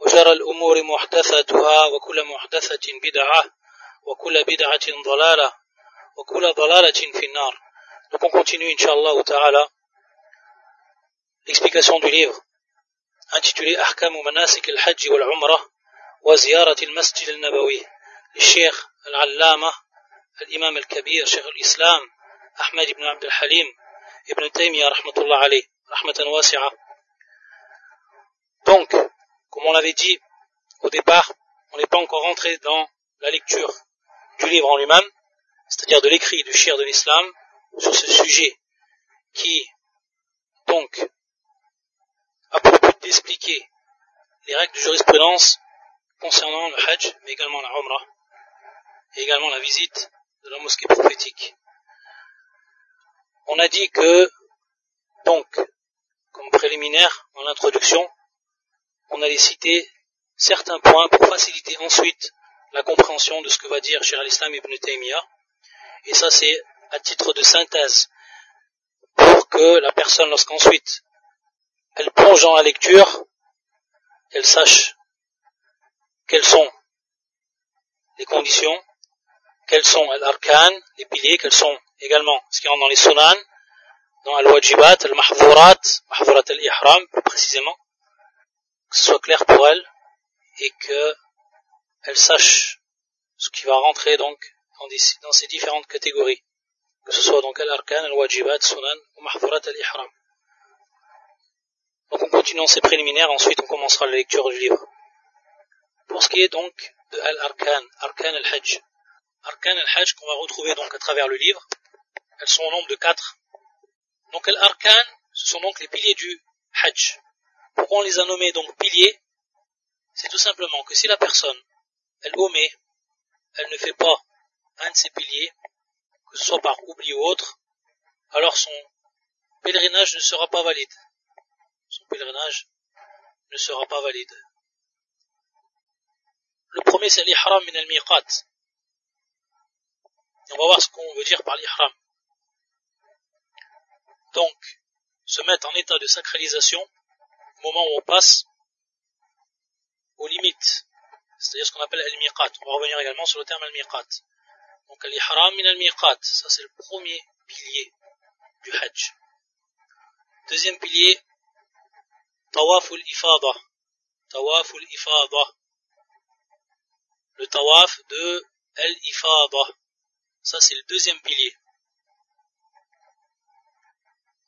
وشر الأمور محدثاتها وكل محدثة بدعة وكل بدعة ضلالة وكل ضلالة في النار Donc on continue, Inch'Allah Ta'ala, l'explication du livre intitulé Ahkam Manasik al-Hajj wal-Umrah wa Ziyarat al-Masjid al-Nabawi. Le Cheikh Al-Allama, l'imam Al-Kabir, Cheikh Al-Islam, Ahmed ibn Abd al-Halim, Ibn Taymiyyah, rahmatullah alayh, rahmatan wasi'a. Donc, comme on l'avait dit au départ, on n'est pas encore rentré dans la lecture du livre en lui-même, c'est-à-dire de l'écrit du shir de l'islam sur ce sujet qui, donc, a pour but d'expliquer les règles de jurisprudence concernant le hajj, mais également la umrah, et également la visite de la mosquée prophétique. On a dit que, donc, comme préliminaire, en introduction, on allait citer certains points pour faciliter ensuite la compréhension de ce que va dire Cheikh al-Islam ibn Taymiyyah. Et ça, c'est à titre de synthèse, pour que la personne, lorsqu'ensuite elle plonge dans la lecture, qu'elle sache quelles sont les conditions, quels sont l'arkan, les piliers, quels sont également ce qui rentre dans les sunan, dans al-wajibat, al-mahvurat, mahvurat al-ihram, plus précisément, ce soit clair pour elle et qu'elle sache ce qui va rentrer donc dans, ces différentes catégories, que ce soit donc al-arkan, al-wajibat, sunan ou mahvurat al-ihram. Donc on continue ces préliminaires, ensuite on commencera la lecture du livre. Pour ce qui est donc de al-arkan, arkan al-hajj. Arkan al-hajj qu'on va retrouver donc à travers le livre, elles sont au nombre de quatre. Donc al-arkan, ce sont donc les piliers du hajj. Pourquoi on les a nommés donc piliers C'est tout simplement que si la personne, elle omet, elle ne fait pas un de ces piliers, que ce soit par oubli ou autre, alors son pèlerinage ne sera pas valide. Son pèlerinage ne sera pas valide. Le premier c'est l'ihram min al-miqat. On va voir ce qu'on veut dire par l'ihram. Donc, se mettre en état de sacralisation moment où on passe aux limites, c'est-à-dire ce qu'on appelle al-miqat. On va revenir également sur le terme al-miqat. Donc al-ihram min al-miqat, ça c'est le premier pilier du hajj. Deuxième pilier, tawaf al-ifada. Tawaf al-ifada. Le tawaf de al-ifada. Ça c'est le deuxième pilier.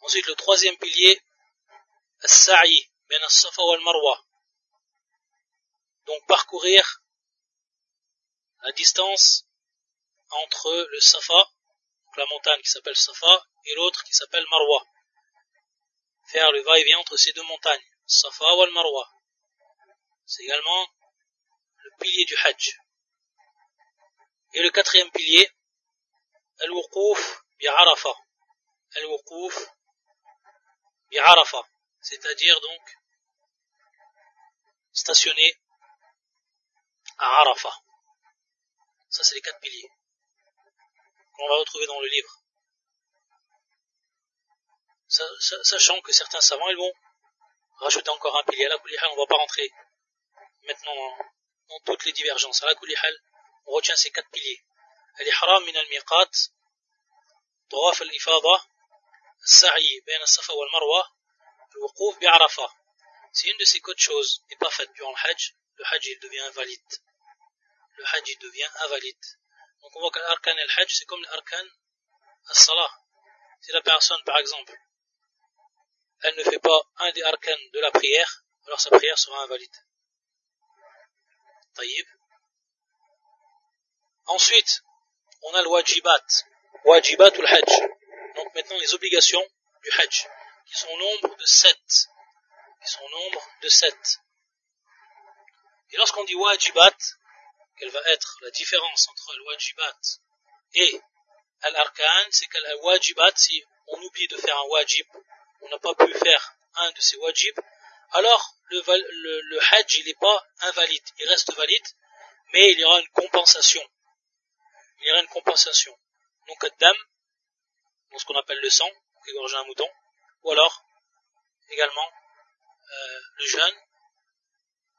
Ensuite le troisième pilier, al-sa'i. Ben Safa wal Donc parcourir la distance entre le Safa, donc la montagne qui s'appelle Safa, et l'autre qui s'appelle Marwa. Faire le va-et-vient entre ces deux montagnes, Safa wal Marwa. C'est également le pilier du Hajj. Et le quatrième pilier, Al-Wuquf bi'arafa, Al-Wuquf bi'arafa, C'est-à-dire donc stationné à Arafat. Ça, c'est les quatre piliers qu'on va retrouver dans le livre. Sachant que certains savants, ils vont rajouter encore un pilier. À la on ne va pas rentrer maintenant dans, toutes les divergences. À la on retient ces quatre piliers. Al-Ihram min al-Miqat, Tawaf al-Ifada, Sa'i bain al-Safa wal-Marwa, al-Wuquf bi-Arafat si une de ces quatre choses n'est pas faite durant le Hajj, le Hajj il devient invalide. Le Hajj il devient invalide. Donc on voit que l'arkan et le Hajj c'est comme l'arkan al-Salah. Si la personne par exemple, elle ne fait pas un des arkan de la prière, alors sa prière sera invalide. Taïb. Ensuite, on a le wajibat. Wajibat ou le Hajj. Donc maintenant les obligations du Hajj, qui sont au nombre de sept sont au nombre de sept. Et lorsqu'on dit wajibat, quelle va être la différence entre le wajibat et al-arkan, c'est qu'al wajibat, si on oublie de faire un wajib, on n'a pas pu faire un de ces wajib, alors le, hajj il n'est pas invalide, il reste valide, mais il y aura une compensation. Il y aura une compensation. Donc dam, ce qu'on appelle le sang, qui égorger un mouton, ou alors également euh, le jeûne.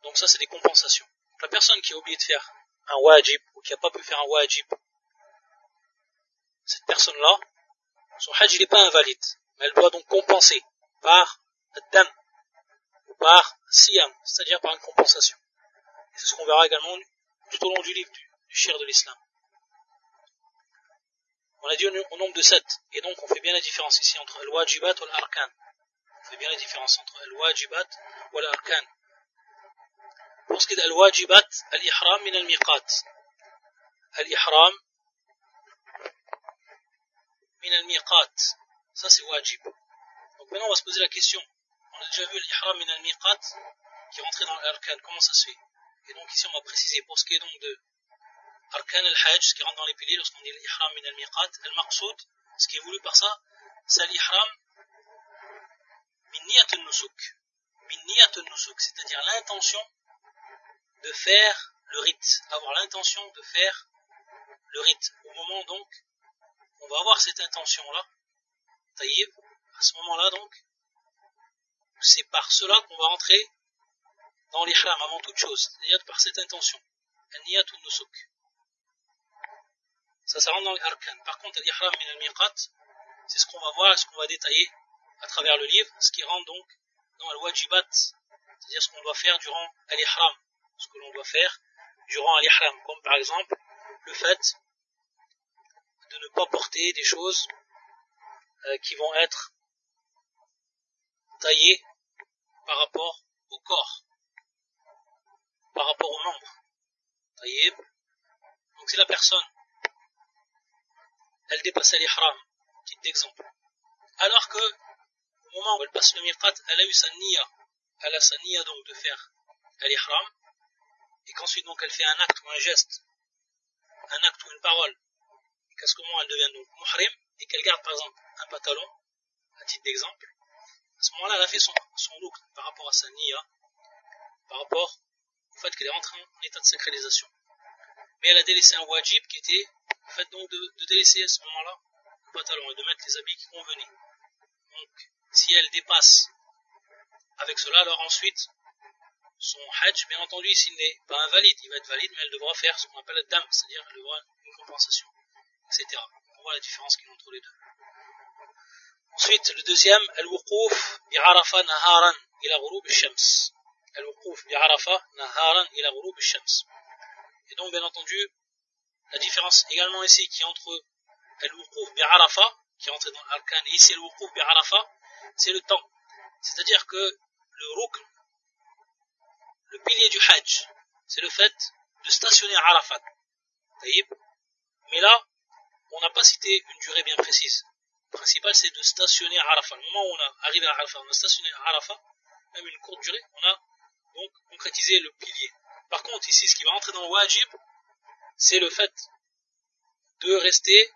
Donc ça c'est des compensations. la personne qui a oublié de faire un wajib ou qui n'a pas pu faire un wajib, cette personne-là, son hajj n'est pas invalide, mais elle doit donc compenser par dam ou par siyam, c'est-à-dire par une compensation. C'est ce qu'on verra également tout au long du livre du, du de l'islam. On a dit au, nombre de sept, et donc on fait bien la différence ici entre al-wajibat ou al-arkan. Fait bien la différence entre al-wajibat ou al-arkan. Pour ce qui est al-wajibat, al-ihram min al-miqat. Al-ihram min al-miqat. Ça c'est wajib. Donc maintenant on va se poser la question. On a déjà vu l'ihram min al-miqat qui est dans l'arkan. Comment ça se fait? Et donc ici on va préciser pour ce qui est donc de arkan al-hajj, ce qui rentre dans les piliers lorsqu'on dit l'ihram min al-miqat, al-maqsoud, ce qui est voulu par ça, c'est l'ihram al-nusuk, c'est-à-dire l'intention de faire le rite, avoir l'intention de faire le rite. Au moment donc, on va avoir cette intention-là, taïb, à ce moment-là donc, c'est par cela qu'on va rentrer dans l'ihram avant toute chose, c'est-à-dire par cette intention. Nusuk. Ça, ça rentre dans l'arkan. Par contre, l'ihram min al-miqat, c'est ce qu'on va voir, ce qu'on va détailler à travers le livre, ce qui rentre donc dans al-wajibat, c'est-à-dire ce qu'on doit faire durant l'ihram ce que l'on doit faire durant l'ihram, comme par exemple le fait de ne pas porter des choses euh, qui vont être taillées par rapport au corps, par rapport aux membres. Taillées. Donc si la personne, elle dépasse l'ihram, petit exemple, alors que au moment où elle passe le miqat, elle a eu sa niya, elle a sa niya donc de faire l'ihram, et qu'ensuite donc elle fait un acte ou un geste, un acte ou une parole, et qu'à ce moment elle devient donc muhrim, et qu'elle garde par exemple un pantalon, à titre d'exemple, à ce moment-là elle a fait son, look par rapport à sa niya, par rapport au fait qu'elle est rentrée en état de sacralisation. Mais elle a délaissé un wajib qui était le fait donc de, de délaisser à ce moment-là le pantalon et de mettre les habits qui convenaient. Donc si elle dépasse avec cela, alors ensuite son hajj, bien entendu, s'il n'est pas invalide, il va être valide, mais elle devra faire ce qu'on appelle le dam, c'est-à-dire elle devra une compensation, etc. On voit la différence qu'il y a entre les deux. Ensuite, le deuxième, al-wuquf bi'arafa naharan ila ghurub al-shams. Al-wuquf bi'arafa naharan ila ghurub al-shams. Et donc, bien entendu, la différence également ici qui est entre al-wuquf bi'arafa, qui est entré dans l'arkan, et ici al-wuquf bi'arafa, c'est le temps. C'est-à-dire que le rukn, le pilier du Hajj, c'est le fait de stationner à Arafat. Mais là, on n'a pas cité une durée bien précise. Le principal, c'est de stationner à Arafat. Le moment où on a arrivé à Arafat, on a stationné à Arafat, même une courte durée, on a donc concrétisé le pilier. Par contre, ici, ce qui va entrer dans le wajib, c'est le fait de rester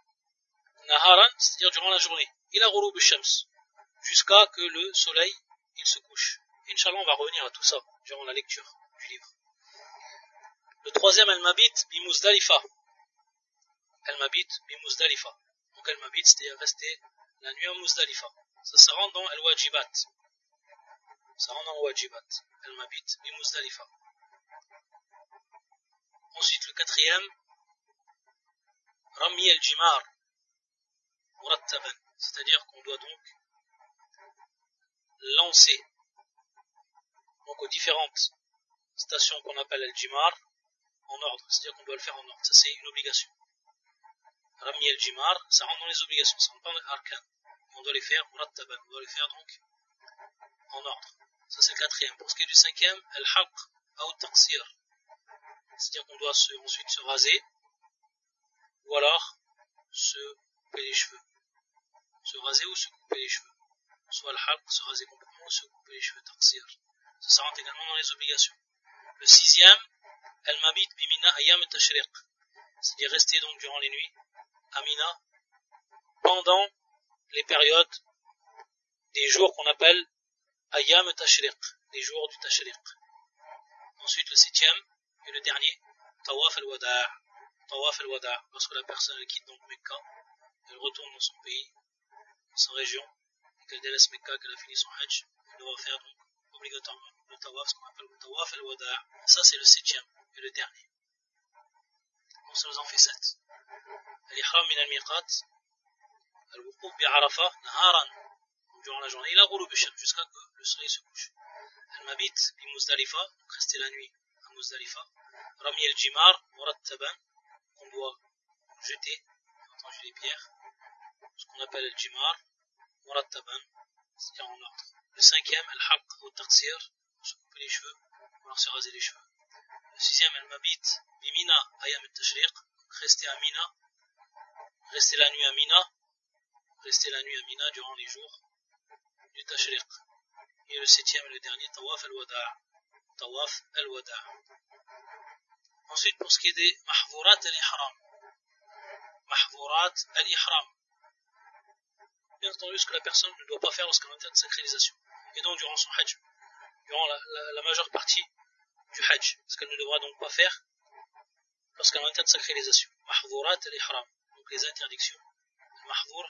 naharan, c'est-à-dire durant la journée. Il a ghurub shams, jusqu'à que le soleil, il se couche. Inch'Allah, on va revenir à tout ça durant la lecture du livre. Le troisième, Al-Mabit Bimuzdalifa. Al-Mabit Bimuzdalifa. Donc Al-Mabit, c'était rester la nuit à Muzdalifa. Ça, ça rentre dans Al-Wajibat. Ça rentre dans Al-Wajibat. Al-Mabit Bimuzdalifa. Ensuite, le quatrième, Rami. Murattaban. C'est-à-dire qu'on doit donc lancer donc aux différentes stations qu'on appelle el-jimar en ordre, c'est-à-dire qu'on doit le faire en ordre. Ça, c'est une obligation. Rami el-jimar, ça rentre dans les obligations, ça rentre dans les arkan. On doit les faire on doit les faire donc en ordre. Ça, c'est le quatrième. Pour ce qui est du cinquième, el-haq ou taqsir. C'est-à-dire qu'on doit ensuite se raser, ou alors se couper les cheveux. Se raser ou se couper les cheveux. Soit le haq, se raser complètement, se couper les cheveux, taqsir. Ça, rentre également dans les obligations. Le sixième, Al-Mabit bimina ayam tashriq. C'est-à-dire rester donc durant les nuits à Mina pendant les périodes des jours qu'on appelle ayam tashriq, les jours du tashriq. Ensuite le septième et le dernier, tawaf al-wada'. Tawaf al-wada', lorsque la personne quitte donc Mecca, elle retourne dans son pays, dans sa région, qu'elle délaisse Mecca, qu'elle a fini son hajj, elle doit faire donc obligatoirement le tawaf, ce qu'on appelle le tawaf al-wada'. Ça c'est le septième et le dernier. On se nous en fait sept. Al-ihram min al-miqat, al-wuquf bi-arafa, naharan, durant la journée, il a ghurub jusqu'à que le soleil se couche. Al-mabit bi-muzdalifa, donc rester la nuit à Muzdalifa. Rami al-jimar, murattaban, qu'on doit jeter, entendu les pierres, ce qu'on appelle le murattaban, c'est-à-dire en. Le cinquième, al-haq ou taqsir, se couper les cheveux, ou alors se raser les cheveux. Le sixième, al-mabit, bimina, ayam al-tashriq, rester à Mina, rester la nuit à Mina, rester la nuit à Mina durant les jours du tashriq. Et le septième et le dernier, tawaf al-wada'. Tawaf al-wada'. Ensuite, pour ce qui est des mahvourat al-ihram. Mahvourat al-ihram. Bien entendu, ce que la personne ne doit pas faire lorsqu'elle est en de sacralisation. Et donc, durant son hajj, durant la, majeure partie du hajj, ce qu'elle ne devra donc pas faire lorsqu'elle est en de sacralisation. Mahvourat al-ihram. Donc, les interdictions. Mahvour,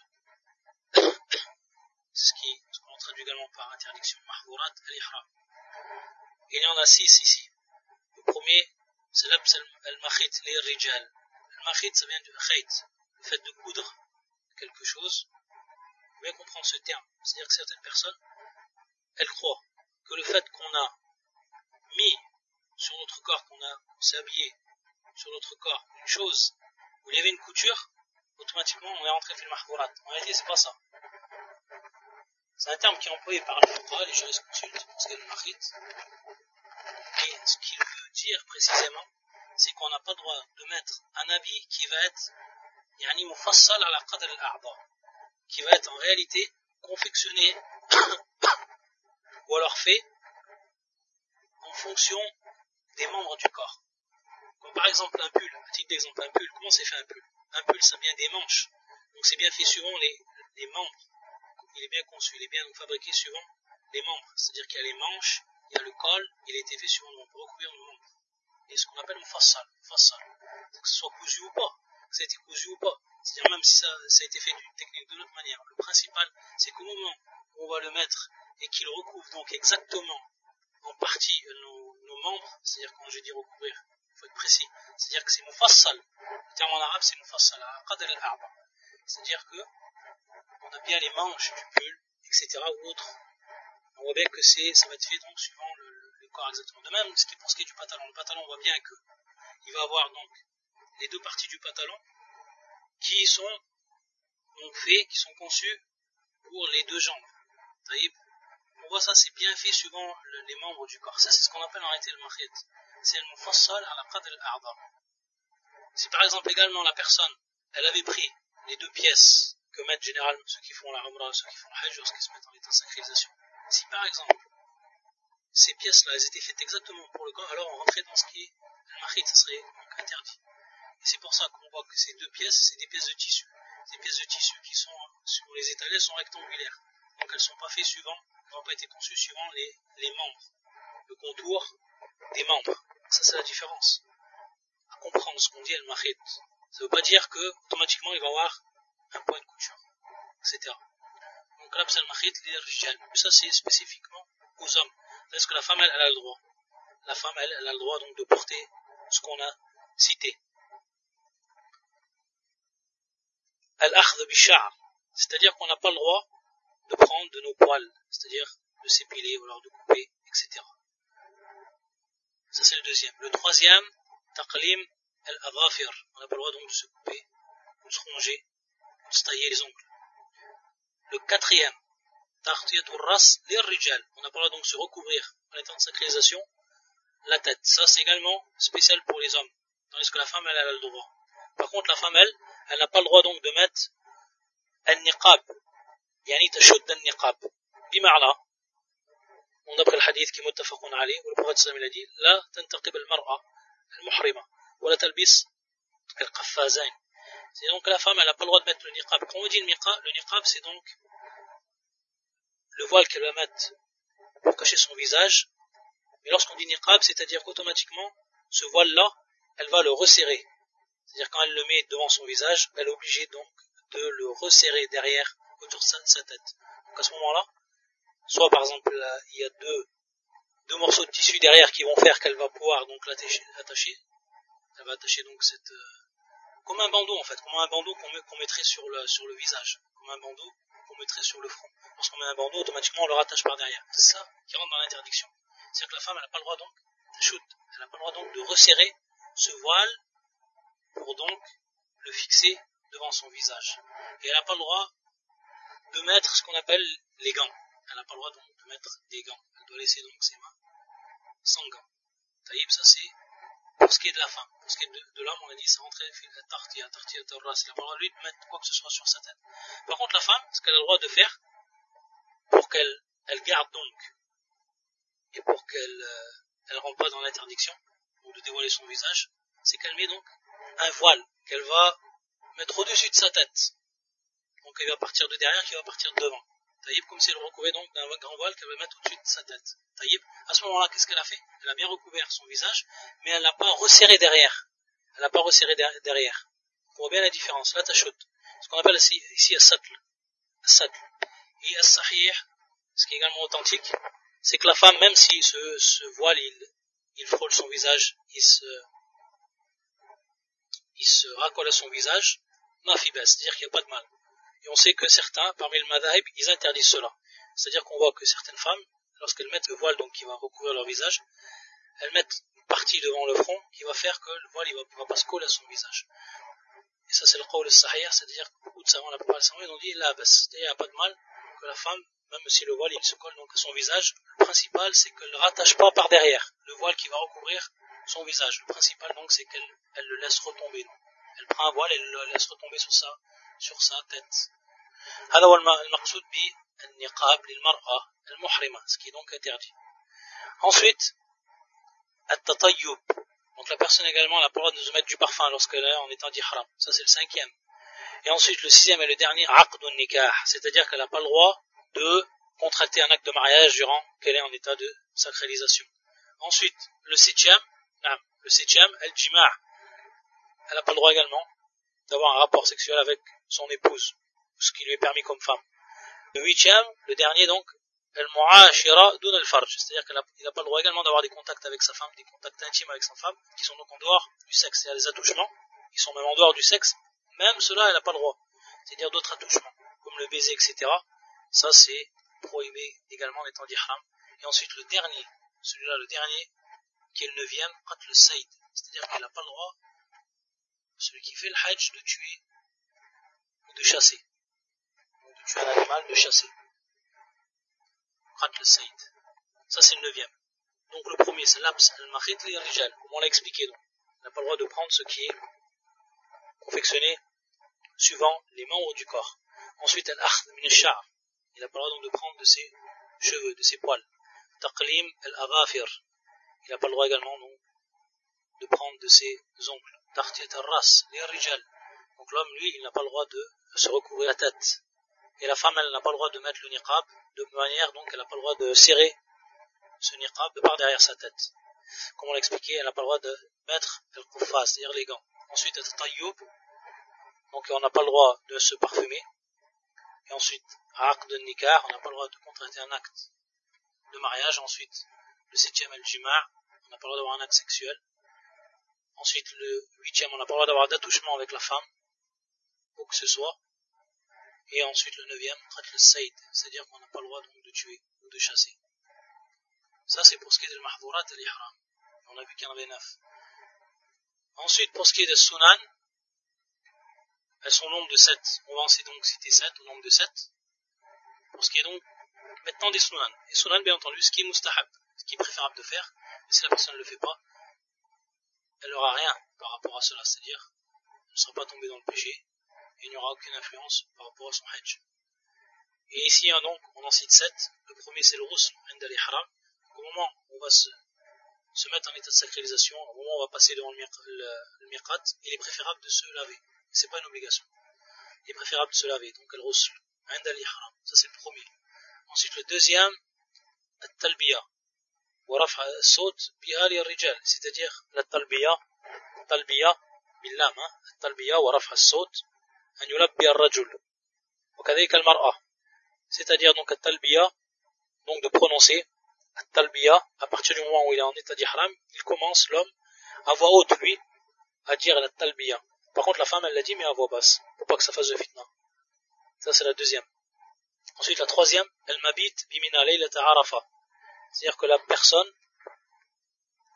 ce qu'on traduit également par interdiction. Mahvourat al-ihram. Il y en a six ici. Le premier, c'est l'abs al-makhit, les rijal. Al-makhit, ça vient du khayt, le fait de coudre quelque chose. Bien comprendre ce terme. C'est-à-dire que certaines personnes, elles croient que le fait qu'on a mis sur notre corps, qu'on a, habillé sur notre corps une chose où il y avait une couture, automatiquement on est rentré dans le mahvourat. En réalité, c'est pas ça. C'est un terme qui est employé par le fuqaha, les jurisconsultes, pour ce qui est le makhit. Et ce qu'il veut dire précisément, c'est qu'on n'a pas le droit de mettre un habit qui va être yani mufassal ala qadr al-a'da, qui va être en réalité confectionné ou alors fait en fonction des membres du corps. Comme par exemple un pull, à titre d'exemple, un pull, comment c'est fait un pull Un pull, ça vient des manches, donc c'est bien fait suivant les, les membres. Il est bien conçu, il est bien fabriqué suivant les membres, c'est-à-dire qu'il y a les manches, il y a le col, il a été fait suivant, on peut recouvrir le membre. Et ce qu'on appelle mufassal, mufassal, que ce soit cousu ou pas, ça a été cousu ou pas, c'est-à-dire même si ça, ça a été fait d'une technique de l'autre manière. Le principal, c'est qu'au moment où on va le mettre et qu'il recouvre donc exactement en partie nos, nos membres, c'est-à-dire quand je dis recouvrir, il faut être précis, c'est-à-dire que c'est mufassal. Le terme en arabe c'est mufassal, c'est-à-dire que on a bien les manches du pull, etc. ou autre. On voit bien que c'est, ça va être fait donc suivant le, le, corps exactement. De même, ce qui pour ce qui est du pantalon, le pantalon, on voit bien que il va avoir donc les deux parties du pantalon qui sont donc faits, qui sont pour les deux jambes. On voit ça, c'est bien fait suivant le, les membres du corps. Ça, c'est ce qu'on appelle en réalité le mahid. C'est le mufassal à la al-a'da. Si par exemple également la personne, elle avait pris les deux pièces que mettent généralement ceux qui font la umrah, ceux qui font le hajj, lorsqu'ils se mettent en état de sacralisation. Si par exemple, ces pièces-là, elles étaient faites exactement pour le corps, alors on rentrait dans ce qui est le mahid, ça serait donc interdit. C'est pour ça qu'on voit que ces deux pièces, c'est des pièces de tissu. Ces pièces de tissu qui sont sur les étalés sont rectangulaires. Donc elles ne sont pas faites suivant, elles n'ont pas été conçues suivant les, membres, le contour des membres. Ça c'est la différence. À comprendre ce qu'on dit al mahid. Ça ne veut pas dire que automatiquement il va y avoir un point de couture, etc. Donc rijal. Ça c'est spécifiquement aux hommes. Est-ce que la femme elle, elle a le droit La femme elle, elle a le droit donc de porter ce qu'on a cité. Bishar, c'est-à-dire qu'on n'a pas le droit de prendre de nos poils, c'est-à-dire de s'épiler ou alors de couper, etc. Ça c'est le deuxième. Le troisième, taqlim al-adhafir, on n'a pas le droit donc de se couper, de se ronger, de se tailler les ongles. Le quatrième, taghtiyatul ras rijal, on n'a pas le droit donc de se recouvrir en étant de sacralisation la tête. Ça c'est également spécial pour les hommes, tandis que la femme elle, elle a le droit. Par contre la femme elle, elle n'a pas le droit donc de mettre un niqab يعني تشد النقاب بمعنى on d'après le hadith qui est muttafaqun alayh où le prophète sallam il a dit لا تنتقب المرأة المحرمة ولا تلبس القفازين c'est donc la femme elle n'a pas le droit de mettre le niqab quand on dit le niqab, le niqab c'est donc le voile qu'elle va mettre pour cacher son visage mais lorsqu'on dit niqab c'est à dire qu'automatiquement ce voile là elle va le resserrer c'est à dire quand elle le met devant son visage elle est obligée donc de le resserrer derrière autour de sa, tête donc à ce moment là soit par exemple il y a deux deux morceaux de tissu derrière qui vont faire qu'elle va pouvoir donc l'attacher. Elle va attacher donc cette euh, comme un bandeau en fait, comme un bandeau qu'on mettrait sur le sur le visage, comme un bandeau qu'on mettrait sur le front. Lorsqu'on met un bandeau, automatiquement on le rattache par derrière. C'est ça qui rentre dans l'interdiction. C'est-à-dire que la femme, elle n'a pas le droit donc, elle n'a pas le droit donc de resserrer ce voile pour donc le fixer devant son visage. Et elle n'a pas le droit de mettre ce qu'on appelle les gants. Elle n'a pas le droit donc de mettre des gants. Elle doit laisser donc ses mains sans gants. Taïb, ça c'est pour ce qui est de la femme. Pour ce qui est de, l'homme, on a dit, c'est rentrer tartia, tartia, tarra, c'est la parole lui de mettre quoi que ce soit sur sa tête. Par contre, la femme, ce qu'elle a le droit de faire, pour qu'elle elle garde donc, et pour qu'elle euh, elle rentre pas dans l'interdiction, ou de dévoiler son visage, c'est qu'elle met donc un voile qu'elle va mettre au-dessus de sa tête. Donc elle va partir de derrière, qui va partir de devant. Taïb, comme si elle recouvrait donc d'un grand voile qu'elle va mettre au-dessus de sa tête. Taïb, à ce moment-là, qu'est-ce qu'elle a fait? Elle a bien recouvert son visage, mais elle n'a pas resserré derrière. Elle n'a pas resserré derrière. On voit bien la différence. La tachut. Ce qu'on appelle ici, ici as-satl. Et as-sahih, ce qui est également authentique, c'est que la femme, même si ce, ce voile, il, il frôle son visage, il se, il se racole à son visage, mafibes, c'est-à-dire qu'il n'y a pas de mal. Et on sait que certains, parmi le madhaib, ils interdisent cela. C'est-à-dire qu'on voit que certaines femmes, lorsqu'elles mettent le voile donc qui va recouvrir leur visage, elles mettent une partie devant le front qui va faire que le voile il va, pas se coller à son visage. Et ça c'est le qawl sahih, c'est-à-dire que beaucoup de savants, la plupart des ils ont dit là, il n'y a pas de mal que la femme, même si le voile il se colle donc à son visage, le principal c'est qu'elle ne rattache pas par derrière le voile qui va recouvrir son visage. Le principal donc c'est qu'elle elle le laisse retomber. Elle prend un voile et le laisse retomber sur sa, sur sa tête. هذا هو المقصود بالنقاب للمرأة المحرمة ce qui est donc interdit ensuite التطيب donc la personne également a pas le droit de se mettre du parfum lorsqu'elle est en étant d'ihram ça c'est le cinquième et ensuite le sixième et le dernier aqdun nikah c'est-à-dire qu'elle n'a pas le droit de contracter un acte de mariage durant qu'elle est en état de sacralisation ensuite le septième le septième el jima' elle n'a pas le droit également d'avoir un rapport sexuel avec son épouse, ce qui lui est permis comme femme. Le huitième, le dernier donc, el mu'ashira dun al farj, c'est-à-dire qu'il n'a pas le droit également d'avoir des contacts avec sa femme, des contacts intimes avec sa femme, qui sont donc en dehors du sexe, c'est-à-dire des attouchements, qui sont même en dehors du sexe, même cela, elle n'a pas le droit, c'est-à-dire d'autres attouchements, comme le baiser, etc. Ça, c'est prohibé également en étant d'ihram. Et ensuite, le dernier, celui-là, le dernier, qui est le neuvième, le saïd, c'est-à-dire qu'elle n'a pas le droit celui qui fait le hajj de tuer ou de chasser. de tuer un animal, de chasser. Khat le Saïd. Ça c'est le neuvième. Donc le premier c'est l'abs al-mahit rijal, comme on l'a expliqué donc. On n'a pas le droit de prendre ce qui est confectionné suivant les membres du corps. Ensuite al-akhd min al Il n'a pas le droit donc de prendre de ses cheveux, de ses poils. Taqlim al-adhafir. Il n'a pas le droit également de prendre de ses ongles. Donc l'homme, lui, il n'a pas le droit de se recouvrir la tête. Et la femme, elle n'a pas le droit de mettre le niqab de manière, donc elle n'a pas le droit de serrer ce niqab de par derrière sa tête. Comme on l'a expliqué, elle n'a pas le droit de mettre le kufa, c'est-à-dire les gants. Ensuite, tayyub, donc on n'a pas le droit de se parfumer. Et ensuite, aqd de nikah, on n'a pas le droit de contracter un acte de mariage. Ensuite, le septième, el jima' on n'a pas le droit d'avoir un acte sexuel. Ensuite, le huitième, on n'a pas le droit d'avoir d'attouchement avec la femme, où que ce soit. Et ensuite, le neuvième, le saïd, c'est-à-dire qu'on n'a pas le droit donc de tuer ou de chasser. Ça, c'est pour ce qui est de l'mahdurat et l'ihram. On a vu qu'il y en avait neuf. Ensuite, pour ce qui est de sunan, elles sont au nombre de sept. On va en donc citer sept, au nombre de sept. Pour ce qui est donc maintenant des sunan. Et sunan, bien entendu, ce qui est mustahab, ce qui est préférable de faire, mais si la personne ne le fait pas, elle n'aura rien par rapport à cela, c'est-à-dire elle ne sera pas tombée dans le péché et il n'y aura aucune influence par rapport à son hajj. Et ici, hein, donc, on en cite sept. Le premier, c'est le rousse, haram. Au moment où on va se, mettre en état de sacralisation, au moment où on va passer devant le, le, il est préférable de se laver. C'est pas une obligation. Il est préférable de se laver. Donc, le rousse, haram. Ça, c'est le premier. Ensuite, le deuxième, le talbiya. ورفع الصوت بآل الرجال c'est-à-dire la talbiya talbiya باللام التلبية ورفع الصوت أن يلبي الرجل وكذلك المرأة c'est-à-dire donc التلبية donc de prononcer التلبية à partir du moment où il est en état d'ihram il commence l'homme à voix haute lui à dire la talbiya par contre la femme elle l'a dit mais à voix basse pour pas que ça fasse de fitna ça c'est la deuxième Ensuite, la troisième, elle m'habite bimina laylata arafa. C'est-à-dire que la personne,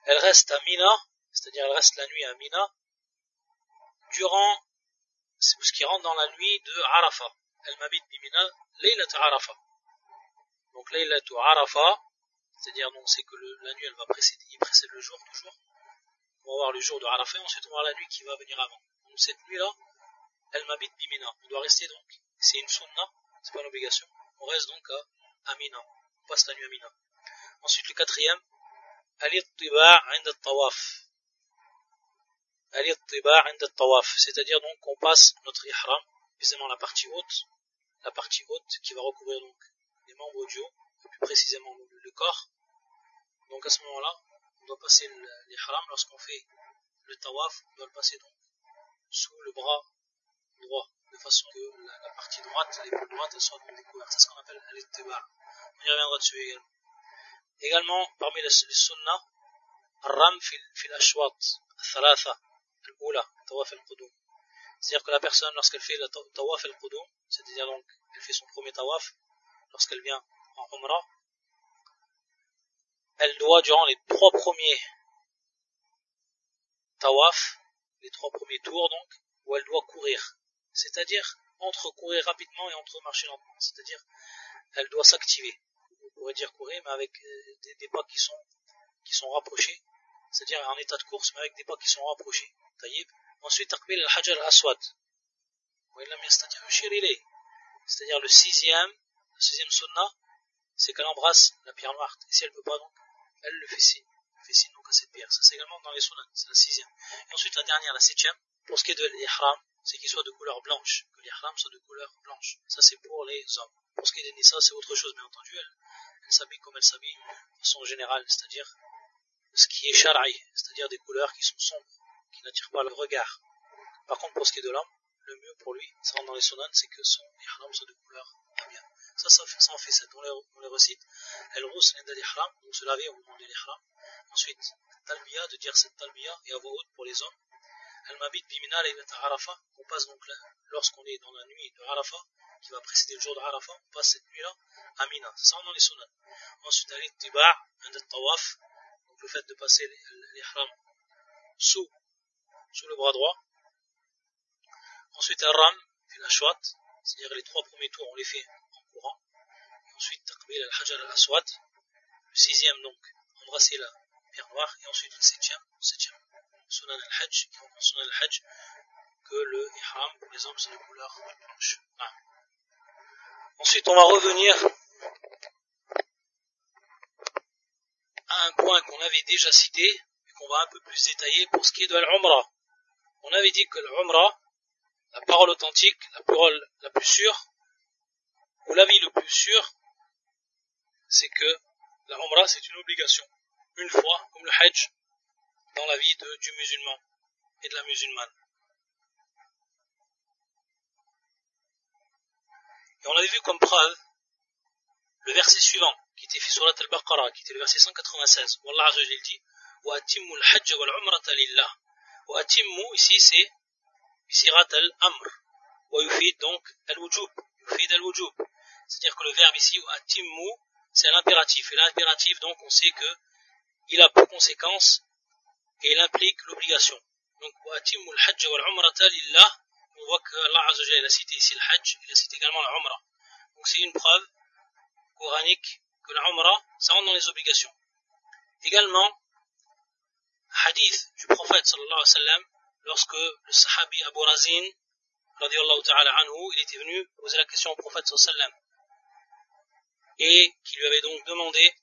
elle reste à Mina, c'est-à-dire elle reste la nuit à Mina, durant, ce qui rentre dans la nuit de Arafa. Elle m'habite bimina laylata arafa. Donc laylatu arafa, c'est-à-dire donc c'est que la nuit elle va précéder, il précède le jour toujours. On va voir le jour de Arafa et ensuite on va voir la nuit qui va venir avant. Donc cette nuit-là, elle m'habite bimina. On doit rester donc, c'est une sunna, c'est pas une obligation. On reste donc à Amina. On passe la nuit à Amina. Ensuite, le quatrième, Al-Ittiba' tawaf Al-Ittiba' tawaf C'est-à-dire donc qu'on passe notre ihram, précisément la partie haute, la partie haute qui va recouvrir donc les membres du haut, plus précisément le corps. Donc à ce moment-là, on doit passer l'ihram lorsqu'on fait le tawaf, on doit le passer donc sous le bras droit de façon que la, partie droite, l'épaule droite, elle soit découverte. C'est ce qu'on appelle l'ittiba. On y reviendra dessus également. Également, parmi les, sunnah, ram fil ashwat, thalatha, al tawaf al-qudum. C'est-à-dire que la personne, lorsqu'elle fait le tawaf al-qudum, c'est-à-dire donc, elle fait son premier tawaf, lorsqu'elle vient en umrah, elle doit, durant les trois premiers tawaf, les trois premiers tours donc, où elle doit courir c'est-à-dire entre courir rapidement et entre marcher lentement, c'est-à-dire elle doit s'activer. Pourrait dire courir, mais avec euh, des, pas qui sont, qui sont rapprochés, c'est-à-dire en état de course, mais avec des pas qui sont rapprochés. Ensuite, takbil al-hajar al-aswad. C'est-à-dire le sixième, le sixième sunnah, c'est qu'elle embrasse la pierre noire. Et si elle ne peut pas, donc, elle le fait signe. Elle fait signe donc à cette pierre. Ça, c'est également dans les sunnahs. C'est la sixième. Et ensuite, la dernière, la septième, pour ce qui est de l'ihram, c'est qu'il soit de couleur blanche, que l'ihram soit de couleur blanche. Ça, c'est pour les hommes. Pour ce qui est des c'est autre chose, bien entendu. Elle, elle s'habille comme elle s'habille de façon générale, c'est-à-dire ce qui est shara'i, c'est-à-dire des couleurs qui sont sombres, qui n'attirent pas le regard. Par contre, pour ce qui est de l'homme, le mieux pour lui, ça rentre dans les sunan, c'est que son ihram soit de couleur bien. Ça, ça, ça en fait ça. On les, on les recite. Elle rousse l'inde l'ihram, donc se laver au moment de l'ihram. Ensuite, talbiya, de dire cette talbiya, et à voix haute pour les hommes. Al-Mabit Bimina Arafa, on passe donc lorsqu'on est dans la nuit de Arafa, qui va précéder le jour de Arafa, on passe cette nuit-là à Mina. Ça, on dans les. Ensuite, Al-Ittiba' un tawaf, donc le fait de passer l'ihram sous, sous le bras droit. Ensuite, Al-Ram, fil ashwat, c'est-à-dire les trois premiers tours, on les fait en courant. Ensuite, Taqbil al-Hajar al-Aswad, le sixième donc, embrasser la pierre noire, et ensuite le septième, le septième Sunan al-Hajj, qui Sunan al-Hajj, que le ihram les hommes c'est de couleur blanche. Ah. Ensuite, on va revenir à un point qu'on avait déjà cité et qu'on va un peu plus détailler pour ce qui est de l'Umrah. On avait dit que l'Umrah, la parole authentique, la parole la plus sûre, ou l'avis le plus sûr, c'est que la c'est une obligation. Une fois, comme le Hajj, dans la vie du musulman et de la musulmane. Et on avait vu comme preuve le verset suivant, qui était Surat al-Baqarah, qui était le verset 196, où Allah Azzawajal dit Wa atimmu al-hajj wal umrata lillah. Wa atimmu, ici c'est sirat al-amr. Wa yufid donc al-wujub. Yufid al-wujub. C'est-à-dire que le verbe ici, wa atimmu, c'est l'impératif. Et l'impératif, donc, on sait que il a pour conséquence et il implique l'obligation. Donc, on voit que Allah Azzawajal a cité ici le hajj, il a cité également la umrah. Donc c'est une preuve coranique que la umrah, ça rentre dans les obligations. Également, hadith du prophète sallallahu alayhi wa sallam, lorsque le sahabi Abu Razin, radiallahu ta'ala anhu, il était venu poser la question au prophète sallallahu alayhi wa sallam, et qui lui avait donc demandé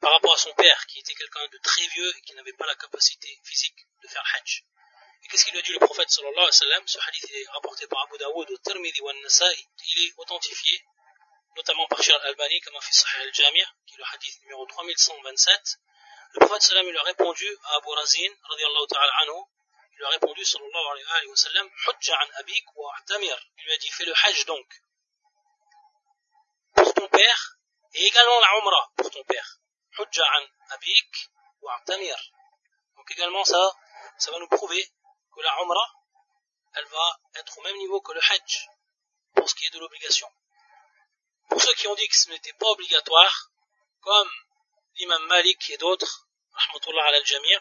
par rapport à son père, qui était quelqu'un de très vieux et qui n'avait pas la capacité physique de faire hajj. Et qu'est-ce qu'il a dit le prophète sallallahu alayhi wa sallam? Ce hadith est rapporté par Abu Dawood au Tirmidhi wa Nasa'i. Il est authentifié, notamment par Shir al-Albani, comme a fait Sahih al-Jami' qui est le hadith numéro 3127. Le prophète sallam il a répondu à Abu Razin, radiallahu ta'ala anhu, il lui a répondu sallallahu alayhi wa sallam, Hujja an abik wa. Il lui a dit, fais le hajj donc. Pour ton père, et également la umrah pour ton père. Hujja abik wa. Donc également ça, ça va nous prouver que la Umrah, elle va être au même niveau que le Hajj, pour ce qui est de l'obligation. Pour ceux qui ont dit que ce n'était pas obligatoire, comme l'imam Malik et d'autres, rahmatullah al jamir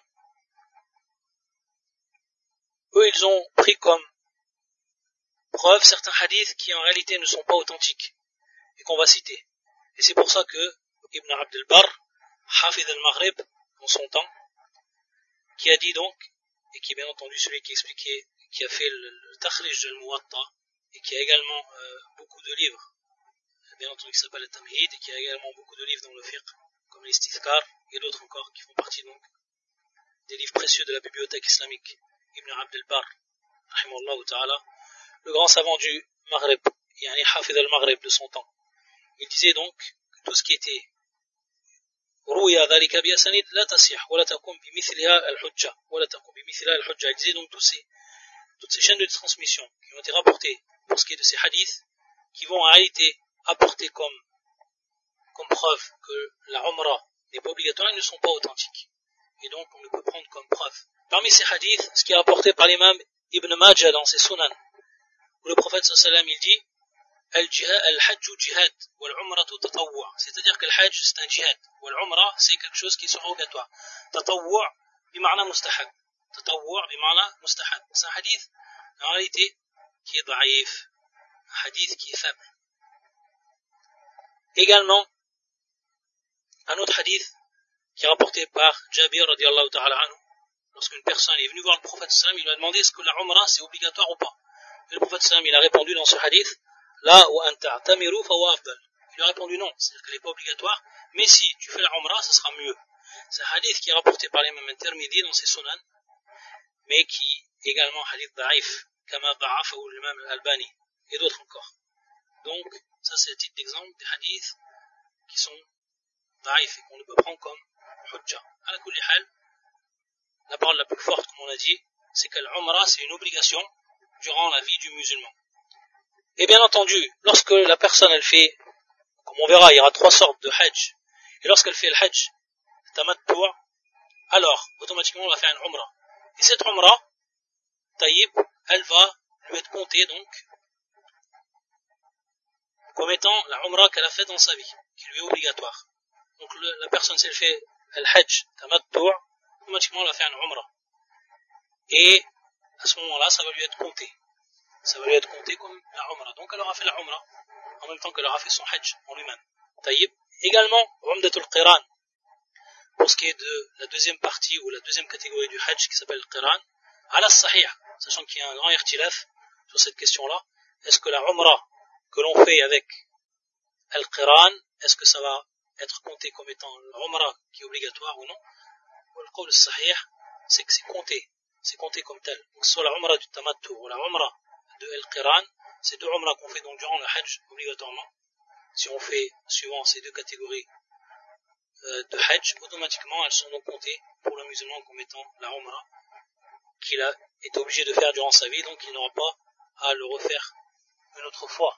eux ils ont pris comme preuve certains hadiths qui en réalité ne sont pas authentiques et qu'on va citer. Et c'est pour ça que Ibn Abd al-Barr, Hafid al-Maghrib, en son temps, qui a dit donc et qui est bien entendu celui qui expliquait, qui a fait le, le Takhrij de Muwatta, et qui a également euh, beaucoup de livres, bien entendu qui s'appelle le Tamhid, et qui a également beaucoup de livres dans le fiqh, comme l'Istifkar, et d'autres encore, qui font partie donc des livres précieux de la bibliothèque islamique, Ibn Abd al-Bar, le grand savant du Maghreb, yani Hafid al-Maghreb de son temps. Il disait donc que tout ce qui était روي ذلك بأسانيد لا تصح ولا تكون بمثلها الحجة ولا تكون بمثلها الحجة il disait donc tous ces, toutes ces chaînes de transmission qui ont été rapportées pour ce qui est de ces hadiths qui vont en réalité apporter comme comme preuve que la Umrah n'est pas obligatoire, ils ne sont pas authentiques. Et donc, on ne peut prendre comme preuve. Parmi ces hadiths, ce qui est rapporté par l'imam Ibn Majah dans ses sunan, où le prophète sallam il dit, Al-Hajj jihad, wal-Umrah tatawwa. C'est-à-dire que le Hajj c'est un jihad, wal-Umrah c'est quelque chose qui est surrogatoire. Tatawwa, bima'na mustahab. Tatawwa, bima'na mustahab. C'est un hadith, en réalité, qui est daïf, un hadith qui est faible. Également, un autre hadith qui est rapporté par Jabir radiallahu ta'ala anhu, lorsqu'une personne est venue voir le prophète sallam, il lui a demandé est-ce que la Umrah c'est obligatoire ou pas. Et le prophète sallam, il a répondu dans ce hadith, là. Il a répondu non, c'est-à-dire qu'elle n'est pas obligatoire, mais si tu fais la Umrah, ce sera mieux. C'est un hadith qui est rapporté par l'imam intermédiaire dans ses sunan, mais qui est également un hadith da'if, kama da'afa ou l'imam al-Albani, et d'autres encore. Donc, ça c'est un titre d'exemple des hadiths qui sont daif et qu'on ne peut prendre comme hujja. À la la parole la plus forte, comme on a dit, c'est que l'umrah c'est une obligation durant la vie du musulman. Et bien entendu, lorsque la personne elle fait, comme on verra, il y aura trois sortes de hajj, et lorsqu'elle fait le hajj, alors automatiquement on va faire une umrah. Et cette umrah, taïb, elle va lui être comptée donc comme étant la umrah qu'elle a fait dans sa vie, qui lui est obligatoire. Donc la personne, si elle fait le hajj tamattu', automatiquement elle va faire une umrah. Et à ce moment-là, ça va lui être compté. Ça va lui être compté comme la umrah. Donc elle aura fait la umrah en même temps qu'elle aura fait son hajj en lui-même. Taïb. Également, umdatul qiran. Pour ce qui est de la deuxième partie ou la deuxième catégorie du hajj qui s'appelle le qiran, ala sahih, sachant qu'il y a un grand irtilaf sur cette question-là, est-ce que la umrah que l'on fait avec Al-Qiran, est-ce que ça va être compté comme étant l'Umrah qui est obligatoire ou non? Le sahih, c'est que c'est compté, c'est compté comme tel. Donc soit la Umrah du Tamattu ou la Umrah de Al-Qiran, c'est deux Umrah qu'on fait donc durant le Hajj obligatoirement. Si on fait suivant ces deux catégories euh, de Hajj, automatiquement elles sont donc comptées pour le musulman comme étant la Umrah qu'il a été obligé de faire durant sa vie, donc il n'aura pas à le refaire une autre fois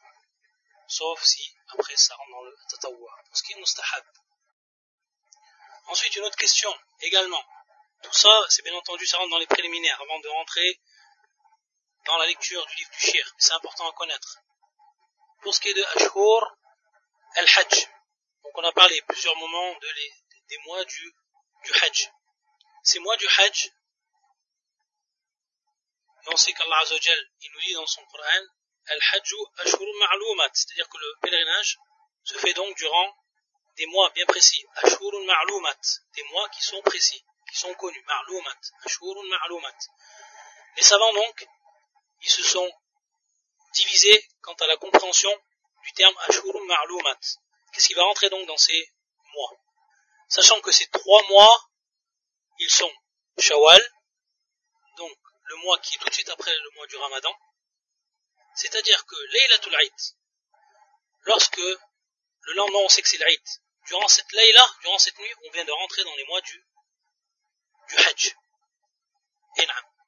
sauf si après ça rentre dans le tatawwa, ce qui est mustahab. Ensuite, une autre question également. Tout ça, c'est bien entendu, ça rentre dans les préliminaires avant de rentrer dans la lecture du livre du shir. C'est important à connaître. Pour ce qui est de Ashur al-Hajj, donc on a parlé plusieurs moments des mois du, Hajj. Ces mois du Hajj, et on sait qu'Allah il nous dit dans son Coran, Al-Hajju Ashurun Ma'lumat, c'est-à-dire que le pèlerinage se fait donc durant des mois bien précis. Ashurun Ma'lumat, des mois qui sont précis, qui sont connus. Ma'lumat, Ashurun Ma'lumat. Les savants donc, ils se sont divisés quant à la compréhension du terme Ashurun Ma'lumat. Qu'est-ce qui va rentrer donc dans ces mois? Sachant que ces trois mois, ils sont Shawwal, donc le mois qui est tout de suite après le mois du Ramadan, c'est-à-dire que Laylatul Eid, lorsque le lendemain on sait que c'est l'Eid, durant cette Layla, durant cette nuit, on vient de rentrer dans les mois du, du Hajj.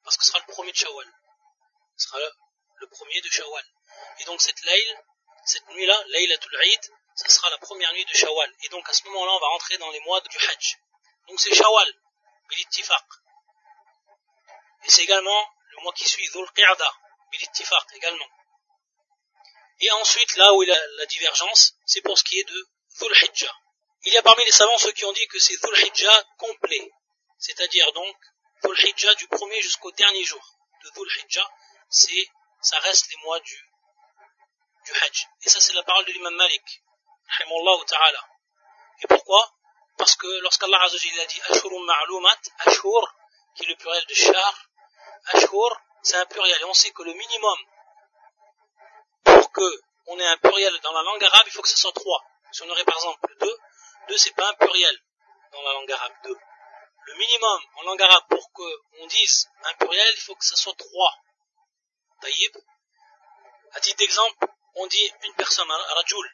parce que ce sera le premier de Shawwal. Ce sera le premier de Shawwal. Et donc cette Layl, cette nuit-là, Laylatul Eid, ce sera la première nuit de Shawwal. Et donc à ce moment-là, on va rentrer dans les mois du Hajj. Donc c'est Shawwal, bilittifaq. Et c'est également le mois qui suit Dhul Qiyada, bilittifaq également. Et ensuite, là où il y a la divergence, c'est pour ce qui est de Dhul Hijjah. Il y a parmi les savants ceux qui ont dit que c'est Dhul Hijjah complet. C'est-à-dire donc Dhul Hijjah du premier jusqu'au dernier jour de Dhul Hijjah, c'est, ça reste les mois du, du Hajj. Et ça c'est la parole de l'imam Malik. ta'ala. Et pourquoi? Parce que lorsqu'Allah a dit Ashurun ma'lumat, Ashur, qui est le pluriel de Shar, Ashur, c'est un pluriel. Et on sait que le minimum pour que on ait un pluriel dans la langue arabe, il faut que ce soit trois. Si on aurait par exemple deux, deux c'est pas un pluriel dans la langue arabe, deux. Le minimum en langue arabe pour qu'on dise un pluriel, il faut que ce soit trois. Taïb. À titre d'exemple, on dit une personne, rajul.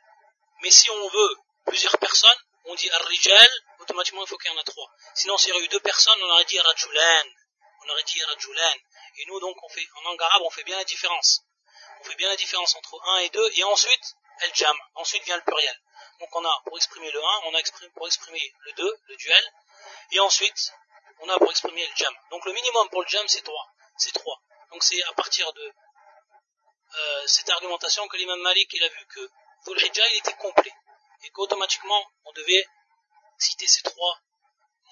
Mais si on veut plusieurs personnes, on dit ar-rijal, automatiquement il faut qu'il y en a trois. Sinon, s'il y aurait eu deux personnes, on aurait dit rajulan. On aurait dit rajulan. Et nous, donc, on fait, en langue arabe, on fait bien la différence. On fait bien la différence entre un et deux, et ensuite, el jam. Ensuite vient le pluriel. Donc on a pour exprimer le 1, on a pour exprimer le 2, le duel, et ensuite on a pour exprimer le jam. Donc le minimum pour le jam c'est 3. C'est 3. Donc c'est à partir de euh, cette argumentation que l'imam Malik il a vu que Dhul Hijjah il était complet et qu'automatiquement on devait citer ces trois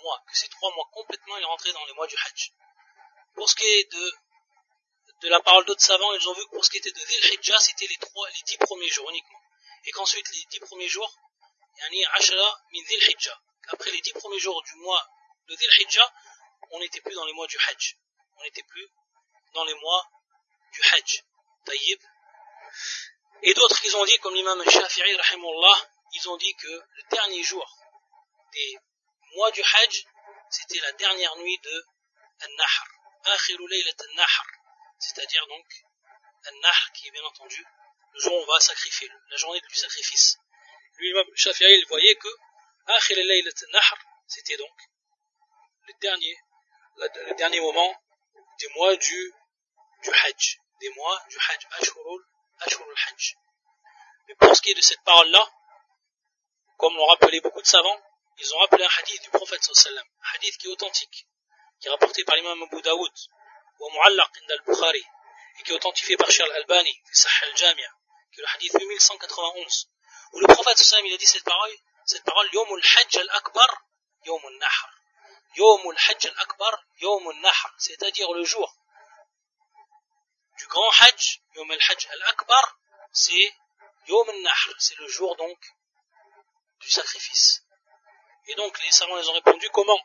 mois, que ces trois mois complètement il rentrait dans les mois du Hajj. Pour ce qui est de de la parole d'autres savants, ils ont vu que pour ce qui était de Dhul Hijjah, c'était les trois, les dix premiers jours uniquement. Et qu'ensuite les dix premiers jours, yani Ashara min Dhul. Après les dix premiers jours du mois de Dhul Hijjah, on n'était plus dans les mois du Hajj. On n'était plus dans les mois du Hajj. Taïb. Et d'autres, ils ont dit, comme l'imam Shafi'i, rahimullah, ils ont dit que le dernier jour des mois du Hajj, c'était la dernière nuit de laylat An-Nahr. C'est-à-dire donc An-Nahr, qui est bien entendu le jour où on va sacrifier, la journée du sacrifice. Lui, l'imam Shafi'i, il voyait que Akhir laylat An-Nahr, c'était donc le dernier, le dernier moment des mois du, du Hajj des mois du Hajj, Ashurul, Ashurul Hajj. Mais pour ce qui est de cette parole-là, comme l'ont rappelé beaucoup de savants, ils ont rappelé un hadith du prophète sallam, un hadith qui est authentique, qui est rapporté par l'imam Abu Daoud, ou Mu'allaq al-Bukhari, et qui est authentifié par Charles Albani, al-Jamia, qui est le hadith 8191, où le prophète sallam, il a dit cette parole, cette parole, Yomul Hajj al-Akbar, Yomul Nahr. Yomul Hajj al-Akbar, Yomul Nahr, c'est-à-dire le jour du grand Hajj, Yom al-Hajj al-Akbar, c'est Yom al-Nahr, c'est le jour donc du sacrifice. Et donc les savants les ont répondu comment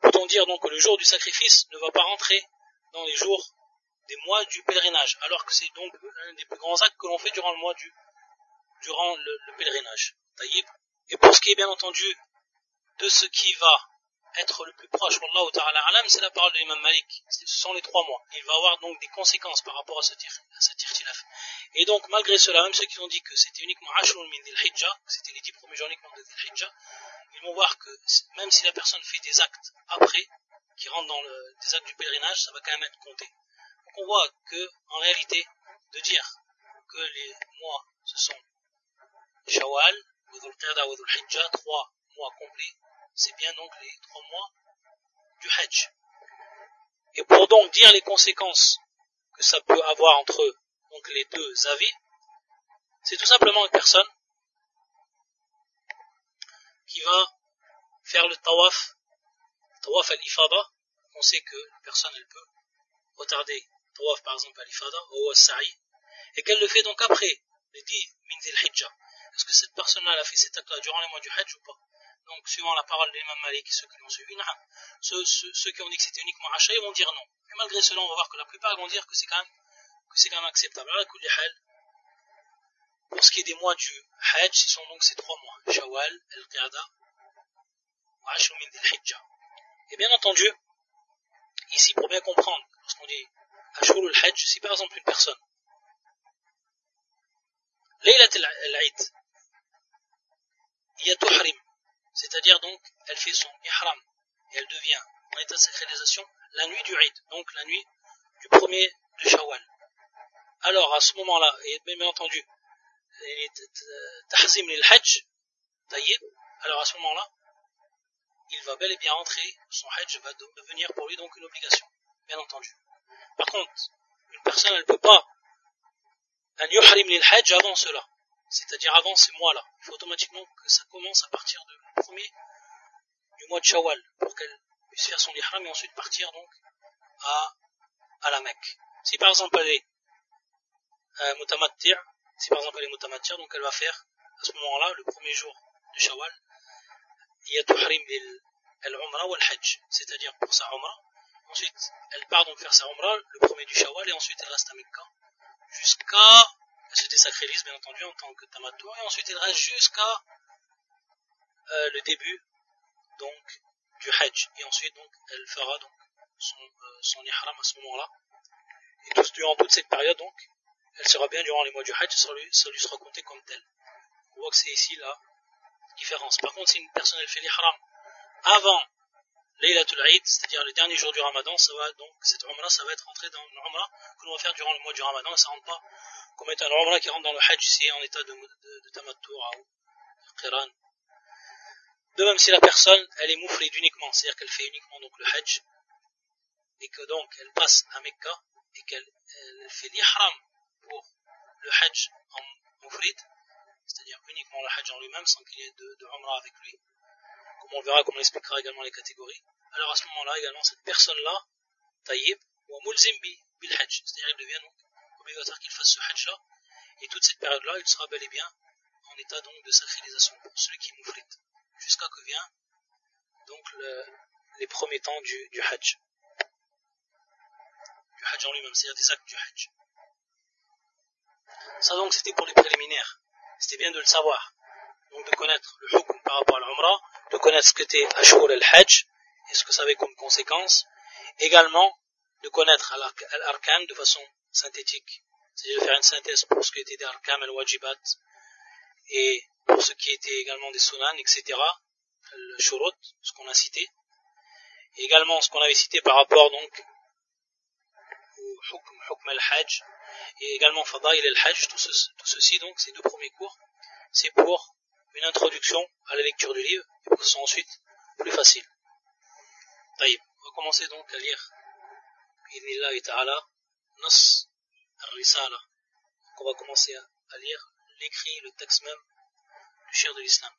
peut-on dire donc que le jour du sacrifice ne va pas rentrer dans les jours des mois du pèlerinage, alors que c'est donc un des plus grands actes que l'on fait durant le mois du durant le, le pèlerinage. Et pour ce qui est bien entendu de ce qui va être le plus proche, Wallahu ta'ala alam, c'est la parole de l'imam Malik. Ce sont les trois mois. Il va avoir donc des conséquences par rapport à ce tir, à Et donc, malgré cela, même ceux qui ont dit que c'était uniquement Ashur min Hijjah, c'était les dix premiers jours uniquement de Hijjah, ils vont voir que même si la personne fait des actes après, qui rentrent dans le, des actes du pèlerinage, ça va quand même être compté. Donc on voit que, en réalité, de dire que les mois, ce sont Shawwal, Dhul Qiyada, Dhul Hijjah, trois mois complets, c'est bien donc les trois mois du Hajj. Et pour donc dire les conséquences que ça peut avoir entre donc les deux avis, c'est tout simplement une personne qui va faire le tawaf, tawaf al-ifada. On sait que la personne elle peut retarder tawaf par exemple al-ifada ou al-sa'i et qu'elle le fait donc après les 10 min hijjah. Est-ce que cette personne-là a fait cet acte durant les mois du Hajj ou pas? Donc, suivant la parole de l'imam Malik et ceux qui l'ont suivi, ceux, qui ont dit que c'était uniquement Achaï vont dire non. Et malgré cela, on va voir que la plupart vont dire que c'est quand même, que c'est acceptable. Pour ce qui est des mois du Hajj, ce sont donc ces trois mois. Shawwal, Al-Qiyada, Ashumin Hijjah. Et bien entendu, ici, pour bien comprendre, lorsqu'on dit Ashur al-Hajj, si par exemple une personne, Laylat al-Aïd, Yatuhrim, c'est-à-dire donc, elle fait son ihram, et elle devient en état de sacralisation la nuit du Eid, donc la nuit du premier de Shawwal. Alors à ce moment-là, et bien entendu, tahzim lil-Hajj, taïb, alors à ce moment-là, il va bel et bien rentrer, son Hajj va devenir pour lui donc une obligation, bien entendu. Par contre, une personne, elle ne peut pas yuhrim lil-Hajj avant cela, c'est-à-dire avant ces mois-là. Il faut automatiquement que ça commence à partir du premier du mois de Shawwal, pour qu'elle puisse faire son ihram et ensuite partir donc à, à la Mecque. Si par exemple elle est euh, si par exemple elle est donc elle va faire à ce moment-là, le premier jour de Shawwal, il y a tuhrim al-umra ou al-hajj, c'est-à-dire pour sa umra. Ensuite, elle part donc faire sa umra le premier du Shawwal et ensuite elle reste à Mecca jusqu'à elle se désacralise bien entendu en tant que tamatou et ensuite elle reste jusqu'à euh, le début donc du Hajj. Et ensuite donc elle fera donc son, euh, son ihram à ce moment-là. Et tout, durant toute cette période donc elle sera bien durant les mois du Hajj ça lui, ça lui sera compté comme tel. On voit que c'est ici la différence. Par contre si une personne elle fait l'ihram avant Laylatul Eid, c'est-à-dire le dernier jour du Ramadan, ça va donc, cette Umrah, ça va être rentré dans l'Umrah que l'on va faire durant le mois du Ramadan, et ça rentre pas comme étant un Umrah qui rentre dans le Hajj ici en état de, de, de Tamattu'a ou Qiran. De même si la personne, elle est moufride uniquement, c'est-à-dire qu'elle fait uniquement donc le Hajj, et que donc elle passe à Mecca, et qu'elle fait l'Ihram pour le Hajj en moufrid, c'est-à-dire uniquement le Hajj en lui-même, sans qu'il y ait de, de avec lui, comme on verra, comme on expliquera également les catégories, alors à ce moment-là, également, cette personne-là, taïb, ou mulzim bil hajj, c'est-à-dire il devient donc obligatoire qu'il fasse ce hajj-là, et toute cette période-là, il sera bel et bien en état donc de sacralisation pour celui qui moufrite, jusqu'à que vient donc le, les premiers temps du, du hajj. Du hajj en lui-même, c'est-à-dire des actes du hajj. Ça donc c'était pour les préliminaires. C'était bien de le savoir. Donc de connaître le hukm par rapport à l'umrah, de connaître ce qu'était Ashur al-Hajj, et ce que ça avait comme conséquence. Également, de connaître l'arkan de façon synthétique, c'est-à-dire de faire une synthèse pour ce qui était des arkam al-wajibat, et pour ce qui était également des sunan, etc., le shurut, ce qu'on a cité, et également ce qu'on avait cité par rapport donc au hukm, al-hajj, et également fadail al-hajj, tout, ce, tout, ceci donc, ces deux premiers cours, c'est pour une introduction à la lecture du livre, et pour que ce soit ensuite plus facile. Taïb, on va commencer donc à lire, et ta'ala, nas al-risala. On va commencer à lire l'écrit, le texte même, de l'islam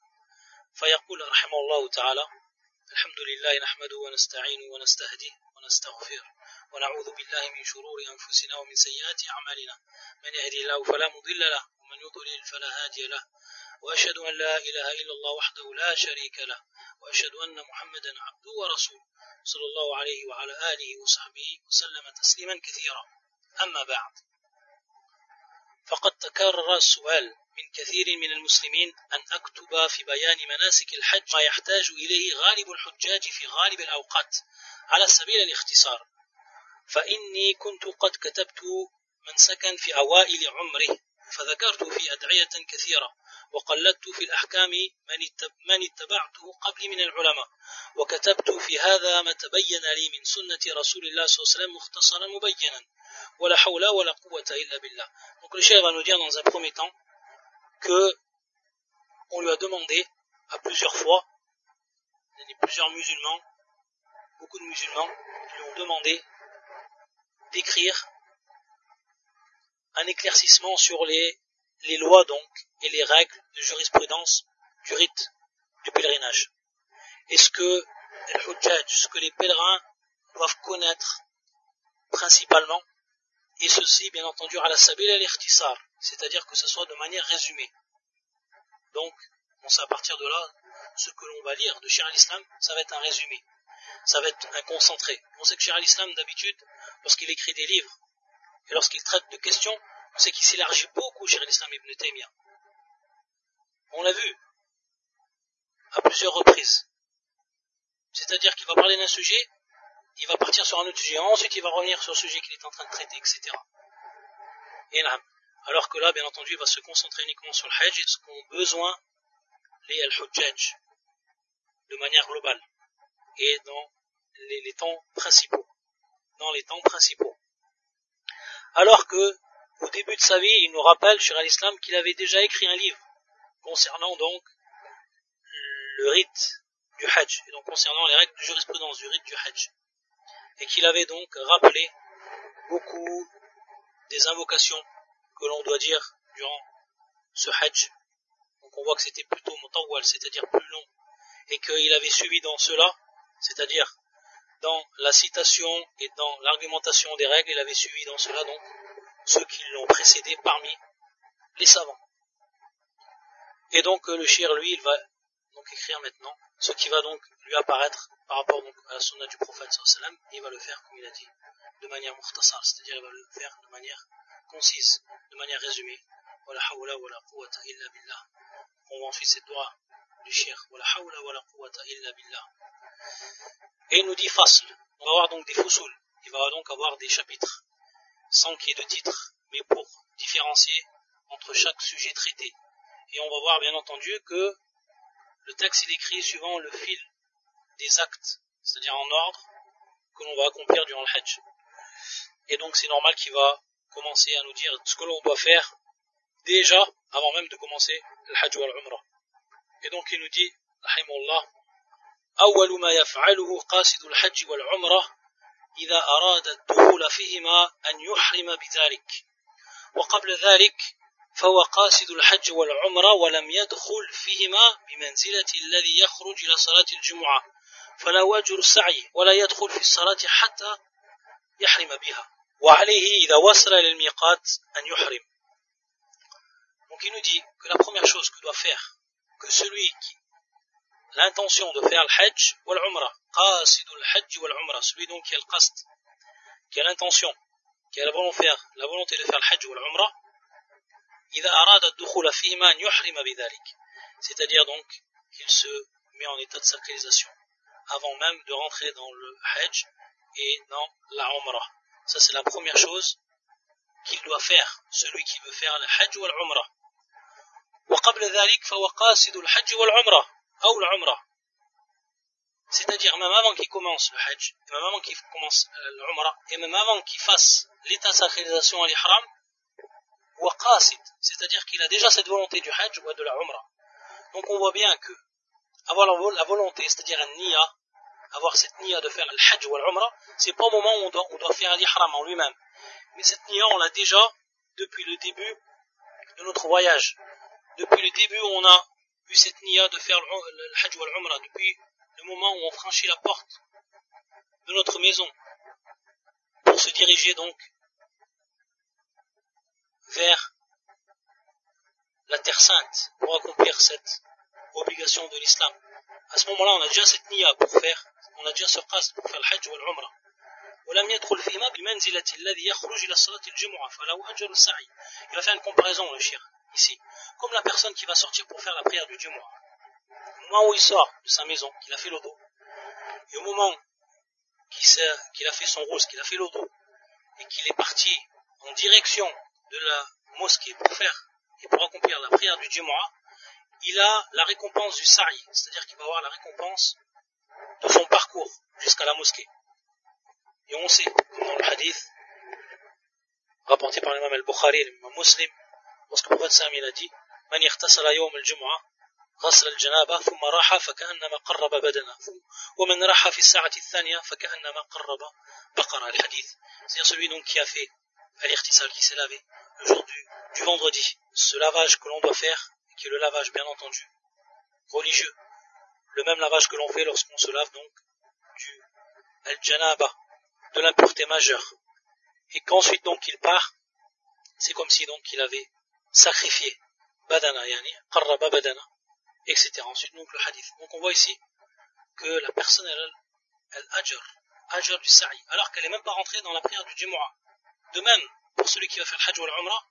فيقول رحمه الله تعالى الحمد لله نحمده ونستعينه ونستهديه ونستغفره ونعوذ بالله من شرور أنفسنا ومن سيئات أعمالنا. من يهدي الله فلا مضل له ومن يضلل فلا هادي له. وأشهد أن لا إله إلا الله وحده لا شريك له. وأشهد أن محمدا عبده ورسوله صلى الله عليه وعلى آله وصحبه وسلم تسليما كثيرا. أما بعد. فقد تكرر السؤال من كثير من المسلمين أن أكتب في بيان مناسك الحج ما يحتاج إليه غالب الحجاج في غالب الأوقات على سبيل الاختصار. فإني كنت قد كتبت منسكا في أوائل عمره فذكرت في أدعية كثيرة وقلدت في الأحكام من اتبعته قبل من العلماء وكتبت في هذا ما تبين لي من سنة رسول الله صلى الله عليه وسلم مختصرا مبينا ولا حول ولا قوة إلا بالله Donc le chef va nous dire dans un premier temps que on lui a demandé à plusieurs fois, plusieurs musulmans, beaucoup de musulmans qui lui ont demandé d'écrire un éclaircissement sur les, lois donc et les règles de jurisprudence du rite du pèlerinage. Et ce que ce que les pèlerins doivent connaître principalement, et ceci bien entendu à la sabil al c'est-à-dire que ce soit de manière résumée. Donc, on sait à partir de là, ce que l'on va lire de Shir al-Islam, ça va être un résumé, ça va être un concentré. On sait que Shir al-Islam, d'habitude, lorsqu'il écrit des livres, et lorsqu'il traite de questions, on sait qu'il s'élargit beaucoup Shir al-Islam ibn Taymiyyah. On l'a vu à plusieurs reprises. C'est-à-dire qu'il va parler d'un sujet, il va partir sur un autre sujet, ensuite il va revenir sur le sujet qu'il est en train de traiter, etc. Et alors que là, bien entendu, il va se concentrer uniquement sur le hajj et ce qu'ont besoin les al-hujjaj de manière globale et dans les, temps principaux. Dans les temps principaux. Alors que, au début de sa vie, il nous rappelle, sur l'islam, qu'il avait déjà écrit un livre concernant donc le rite du hajj, et donc concernant les règles de jurisprudence du rite du hajj. Et qu'il avait donc rappelé beaucoup des invocations que l'on doit dire durant ce hajj. Donc on voit que c'était plutôt mutawwal, c'est-à-dire plus long, et qu'il avait suivi dans cela, c'est-à-dire dans la citation et dans l'argumentation des règles, il avait suivi dans cela donc ceux qui l'ont précédé parmi les savants. Et donc le shir, lui, il va donc écrire maintenant ce qui va donc lui apparaître par rapport à la sunna du prophète sallam, il va le faire comme il a dit, de manière muhtasar, c'est-à-dire il va le faire de manière concise, de manière résumée. Wala hawla wala quwwata illa billah. On va ensuite cette doigt du shir. Wala hawla wala quwwata illa billah. Et il nous dit fasl. On va avoir donc des fousouls. Il va donc avoir des chapitres, sans qu'il y ait de titre, mais pour différencier entre chaque sujet traité. Et on va voir bien entendu que le texte est écrit suivant le fil des actes, c'est-à-dire en ordre que l'on va accomplir durant le Hajj. Et donc c'est normal qu'il va commencer à nous dire ce que l'on doit faire déjà avant même de commencer le Hajj ou l'Umrah. Et donc il nous dit, rahimahullah, أول ما يفعله قاصد الحج والعمرة إذا أراد الدخول فيهما أن يحرم بذلك. وقبل ذلك فهو قاصد الحج والعمرة ولم يدخل فيهما بمنزلة الذي يخرج إلى صلاة الجمعة فلا وجر السعي ولا يدخل في الصلاة حتى يحرم بها. وعليه إذا وصل للميقات أن يحرم. Donc il nous dit que la première chose que doit faire que celui qui l'intention de faire le hajj ou l'umrah, qasidul hajj ou l'umrah, celui donc qui a le qasd, qui a l'intention, qui a la volonté, la volonté de faire le hajj ou l'umrah, c'est-à-dire donc qu'il se met en état de sacralisation avant même de rentrer dans le Hajj et dans la. Ça c'est la première chose qu'il doit faire, celui qui veut faire le Hajj ou l'Umrah. C'est-à-dire même avant qu'il commence le Hajj, même avant qu'il commence euh, l'Umrah, et même avant qu'il fasse l'état sacralisation à l'Ihram, c'est-à-dire qu'il a déjà cette volonté du Hajj ou de la. Donc on voit bien que avoir la volonté, c'est-à-dire un niya, avoir cette niya de faire le Hajj ou l'Umrah, c'est pas au moment où on doit, on doit faire l'Ihram en lui-même. Mais cette niya, on l'a déjà depuis le début de notre voyage. Depuis le début, on a eu cette niya de faire le Hajj ou l'Umrah, depuis le moment où on franchit la porte de notre maison pour se diriger donc vers la Terre Sainte pour accomplir cette obligation de l'islam. À ce moment-là, on a déjà cette niya pour faire, on a déjà ce qasd pour faire le hajj ou l'umrah. ولم يدخل فيهما بمنزلة الذي يخرج إلى صلاة الجمعة فله أجر السعي. Il va faire une comparaison, le shir, ici. Comme la personne qui va sortir pour faire la prière du Jumu'ah. Au moment où il sort de sa maison, qu'il a fait l'odo, et au moment qu'il a fait son rose, qu'il a fait l'odo, et qu'il est parti en direction de la mosquée pour faire et pour accomplir la prière du Jumu'ah, il a la récompense du sa'i, c'est-à-dire qu'il va avoir la récompense de son parcours jusqu'à la mosquée. Et on sait, dans le hadith, rapporté par l'imam al-Bukhari, l'imam muslim, lorsque le prophète Sam a dit, من يغتسل يوم الجمعة غسل الجنابة ثم راح فكأنما قرب بدنه ومن راح في الساعة الثانية فكأنما قرب بقرة الحديث c'est-à-dire celui donc qui a fait al-ikhtisal qui s'est lavé le jour du, vendredi. Ce lavage que l'on doit faire, qui est le lavage bien entendu religieux, le même lavage que l'on fait lorsqu'on se lave donc du al-janaba, de l'impureté majeure, et qu'ensuite donc il part, c'est comme si donc il avait sacrifié badana, yani qarraba badana, etc. Ensuite donc le hadith. Donc on voit ici que la personne elle, elle ajr, ajr du sa'i, alors qu'elle n'est même pas rentrée dans la prière du Jumu'ah. De même, pour celui qui va faire le Hajj ou l'Umrah,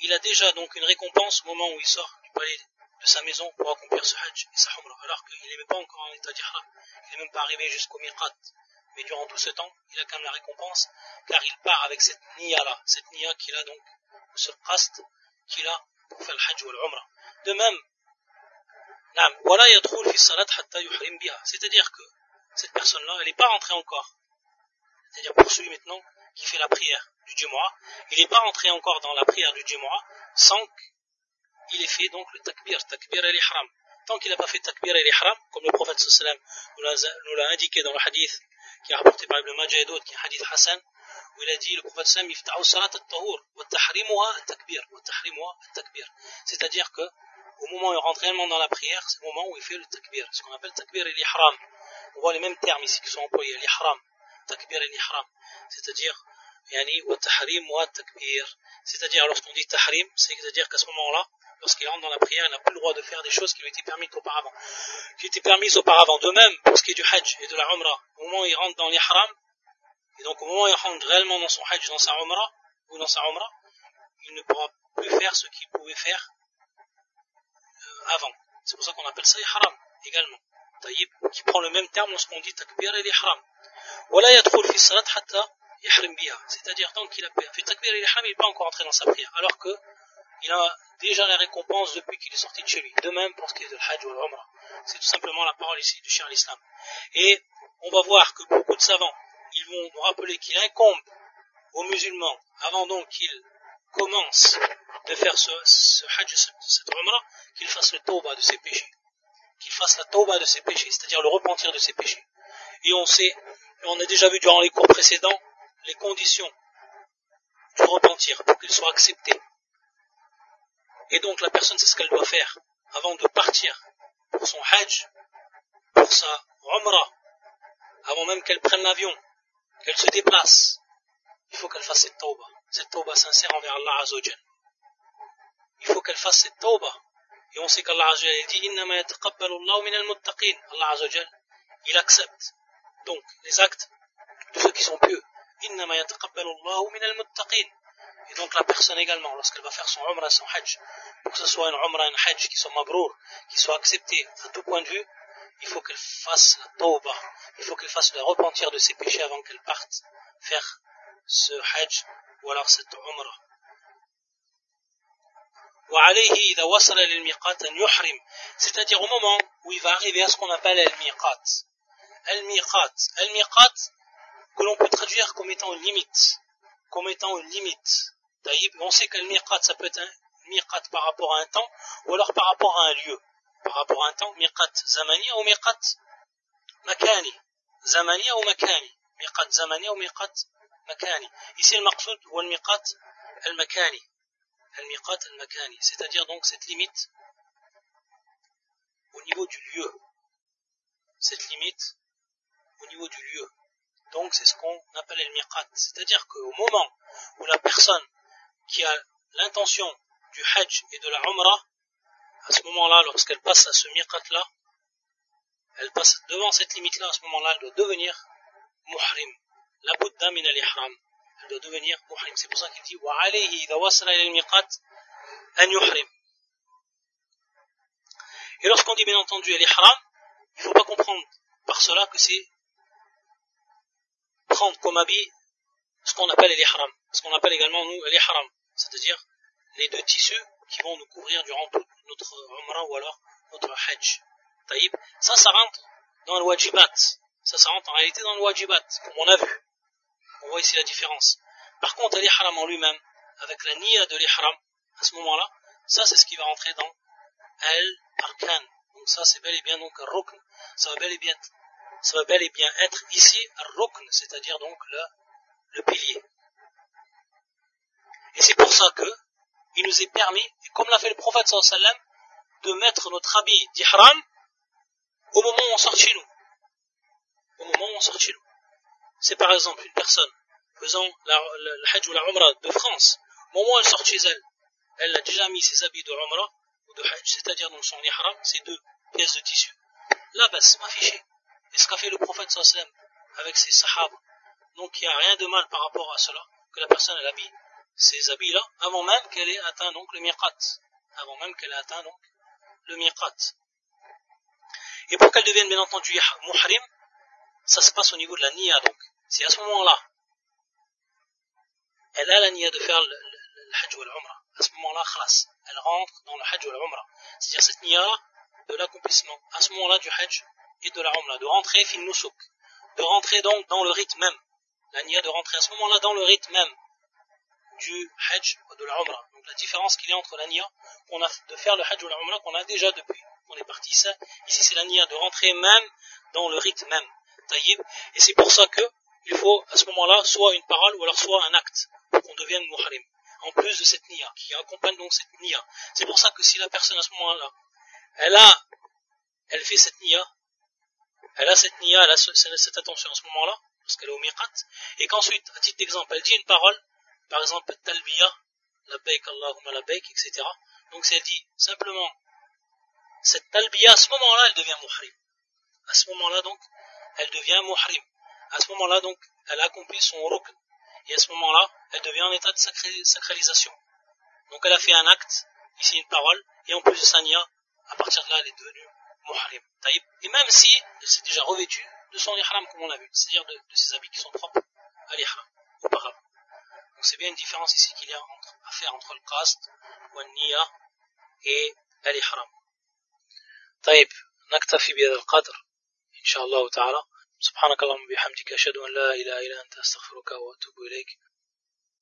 il a déjà donc une récompense au moment où il sort du palais de sa maison pour accomplir ce hajj et sa umrah, alors qu'il n'est même pas encore en état d'ihram, il n'est même pas arrivé jusqu'au miqat. Mais durant tout ce temps, il a quand même la récompense, car il part avec cette niya-là, cette niya qu'il a donc, ce qast qu'il a pour faire le hajj ou l'umrah. De même, c'est-à-dire que cette personne-là, elle n'est pas rentrée encore. C'est-à-dire pour celui maintenant qui fait la prière du Jumu'ah, il n'est pas rentré encore dans la prière du Jumu'ah sans qu'il ait fait donc le takbir, takbir et l'ihram. Tant qu'il n'a pas fait takbir et l'ihram, comme le prophète nous l'a indiqué dans le hadith qui est rapporté par Ibn Majah et d'autres, qui est un hadith Hassan, où il a dit, le prophète sallam, يفتح الصلاة الطهور وتحريمها التكبير وتحريمها التكبير. C'est-à-dire que au moment où il rentre réellement dans la prière, c'est le moment où il fait le takbir, ce qu'on appelle takbir et l'ihram. On voit les mêmes termes ici qui sont employés, l'ihram, takbir et l'ihram. C'est-à-dire, C'est-à-dire, lorsqu'on dit tahrim, c'est-à-dire qu'à ce moment-là, lorsqu'il rentre dans la prière, il n'a plus le droit de faire des choses qui lui étaient permises auparavant. Qui étaient permises auparavant. De même, pour ce qui est du hajj et de la umrah, au moment où il rentre dans l'ihram, et donc au moment où il rentre réellement dans son hajj, dans sa umrah, ou dans sa umrah, il ne pourra plus faire ce qu'il pouvait faire avant. C'est pour ça qu'on appelle ça ihram également. Taïb, qui prend le même terme lorsqu'on dit takbir et l'ihram. C'est-à-dire, tant qu'il a fait takbir et l'ihram, il n'est pas encore entré dans sa prière. Alors que, il a déjà la récompense depuis qu'il est sorti de chez lui. De même pour ce qui est de l'hajj ou l'umrah. C'est tout simplement la parole ici du cher l'islam. Et on va voir que beaucoup de savants, ils vont nous rappeler qu'il incombe aux musulmans, avant donc qu'ils commencent de faire ce, ce hajj, cette umrah, qu'il fasse le tauba de ses péchés. Qu'il fasse la tauba de ses péchés, c'est-à-dire le repentir de ses péchés. Et on sait, on a déjà vu durant les cours précédents, les conditions du repentir pour qu'il soit accepté. Et donc la personne sait ce qu'elle doit faire avant de partir pour son hajj, pour sa umrah, avant même qu'elle prenne l'avion, qu'elle se déplace. Il faut qu'elle fasse cette tauba, cette tauba sincère envers Allah Azzawajal il faut qu'elle fasse cette tauba. Et on sait qu'Allah Azzawajal dit Innama yataqabbalu Allah min. Allah Azzawajal, il accepte donc les actes de ceux qui sont pieux. Et donc la personne également, lorsqu'elle va faire son umrah, son hajj, pour que ce soit une umrah, un hajj qui soit mabrour, qui soit accepté à tout point de vue, il faut qu'elle fasse la tauba, il faut qu'elle fasse le repentir de ses péchés avant qu'elle parte faire ce hajj ou alors cette umrah. c'est-à-dire au moment où il va arriver à ce qu'on appelle al-miqat. Al-miqat, al-miqat que l'on peut traduire comme étant une limite, comme étant une limite. On sait qu'al-miqat ça peut être un miqat par rapport à un temps ou alors par rapport à un lieu. Par rapport à un temps, miqat zamani ou miqat makani. Zamani ou makani. Miqat zamani ou miqat makani. Ici le maqsoud ou le miqat al-makani al-miqat al-makani, c'est-à-dire donc cette limite au niveau du lieu. Cette limite au niveau du lieu. Donc c'est ce qu'on appelle el miqat. C'est-à-dire qu'au moment où la personne qui a l'intention du hajj et de la umrah, à ce moment-là, lorsqu'elle passe à ce miqat-là, elle passe devant cette limite-là, à ce moment-là, elle doit devenir muhrim. La buddha min al-ihram. Elle doit devenir muhrim. C'est pour ça qu'il dit, wa alayhi idha wasala al-miqat, an yuhrim. Et lorsqu'on dit bien entendu al-ihram, il ne faut pas comprendre par cela que c'est prendre comme habit ce qu'on appelle l'ihram, ce qu'on appelle également nous l'ihram, c'est-à-dire les deux tissus qui vont nous couvrir durant toute notre umrah ou alors notre hajj. Taïb, ça, ça rentre dans le wajibat. Ça, rentre en réalité dans le wajibat, comme on a vu. On voit ici la différence. Par contre, l'ihram en lui-même, avec la niya de l'ihram, à ce moment-là, ça c'est ce qui va rentrer dans al-arkan. Donc ça c'est bel et bien donc rukn. Ça va bel et bien, ça va bel et bien être ici rukn, c'est-à-dire donc le, pilier. Et c'est pour ça que il nous est permis, et comme l'a fait le prophète sallam, de mettre notre habit d'ihram au moment où on sort chez nous. Au moment où on sort chez nous c'est par exemple une personne faisant la, le hajj ou la umrah de France, au moment où elle sort chez elle, elle a déjà mis ses habits de umrah ou de hajj, c'est-à-dire dans son ihram, ces deux pièces de tissu. Là, bas, affiché. Et ce qu'a fait le prophète sallam avec ses sahaba. Donc il n'y a rien de mal par rapport à cela, que la personne elle habille ces habits-là, avant même qu'elle ait atteint donc le miqat, avant même qu'elle ait atteint donc le miqat. Et pour qu'elle devienne bien entendu muhrim, ça se passe au niveau de la niya donc. C'est à ce moment-là, elle a la niya de faire le, le, hajj ou l'umrah. À ce moment-là, khlas, elle rentre dans le hajj ou l'umrah. C'est-à-dire cette niya de l'accomplissement, à ce moment-là du hajj et de la umrah, de rentrer fin nusuk, de rentrer donc dans le rythme même. La niya de rentrer à ce moment-là dans le rythme même du hajj ou de la umrah. Donc la différence qu'il y a entre la niya qu'on a de faire le hajj ou la umrah qu'on a déjà depuis qu'on est parti. Ça, ici c'est la niya de rentrer même dans le rythme même. Taïb. Et c'est pour ça que il faut à ce moment-là soit une parole ou alors soit un acte pour qu'on devienne muhrim. En plus de cette niya qui accompagne donc cette niya. C'est pour ça que si la personne à ce moment-là, elle a, elle fait cette niya, elle a cette niya, elle a cette attention à ce moment-là, parce qu'elle est au miqat, et qu'ensuite, à titre d'exemple, elle dit une parole, par exemple, talbiya, la baik Allahumma la baik, etc. Donc si elle dit simplement cette talbiya, à ce moment-là, elle devient muhrim. À ce moment-là, donc, elle devient muhrim. À ce moment-là, donc, elle accomplit son rukn. Et à ce moment-là, elle devient en état de sacralisation. Donc elle a fait un acte, ici une parole, et en plus de sa niya, à partir de là, elle est devenue muhrim. Et même si s'est déjà revêtue de son ihram, comme on l'a vu, c'est-à-dire de, ses habits qui sont propres à l'ihram, auparavant. Donc c'est bien une différence ici qu'il y a à faire entre le qasd, ou le niya, et l'ihram. طيب نكتفي بهذا القدر إن شاء الله تعالى سبحانك اللهم وبحمدك أشهد أن لا إله إلا أنت أستغفرك وأتوب إليك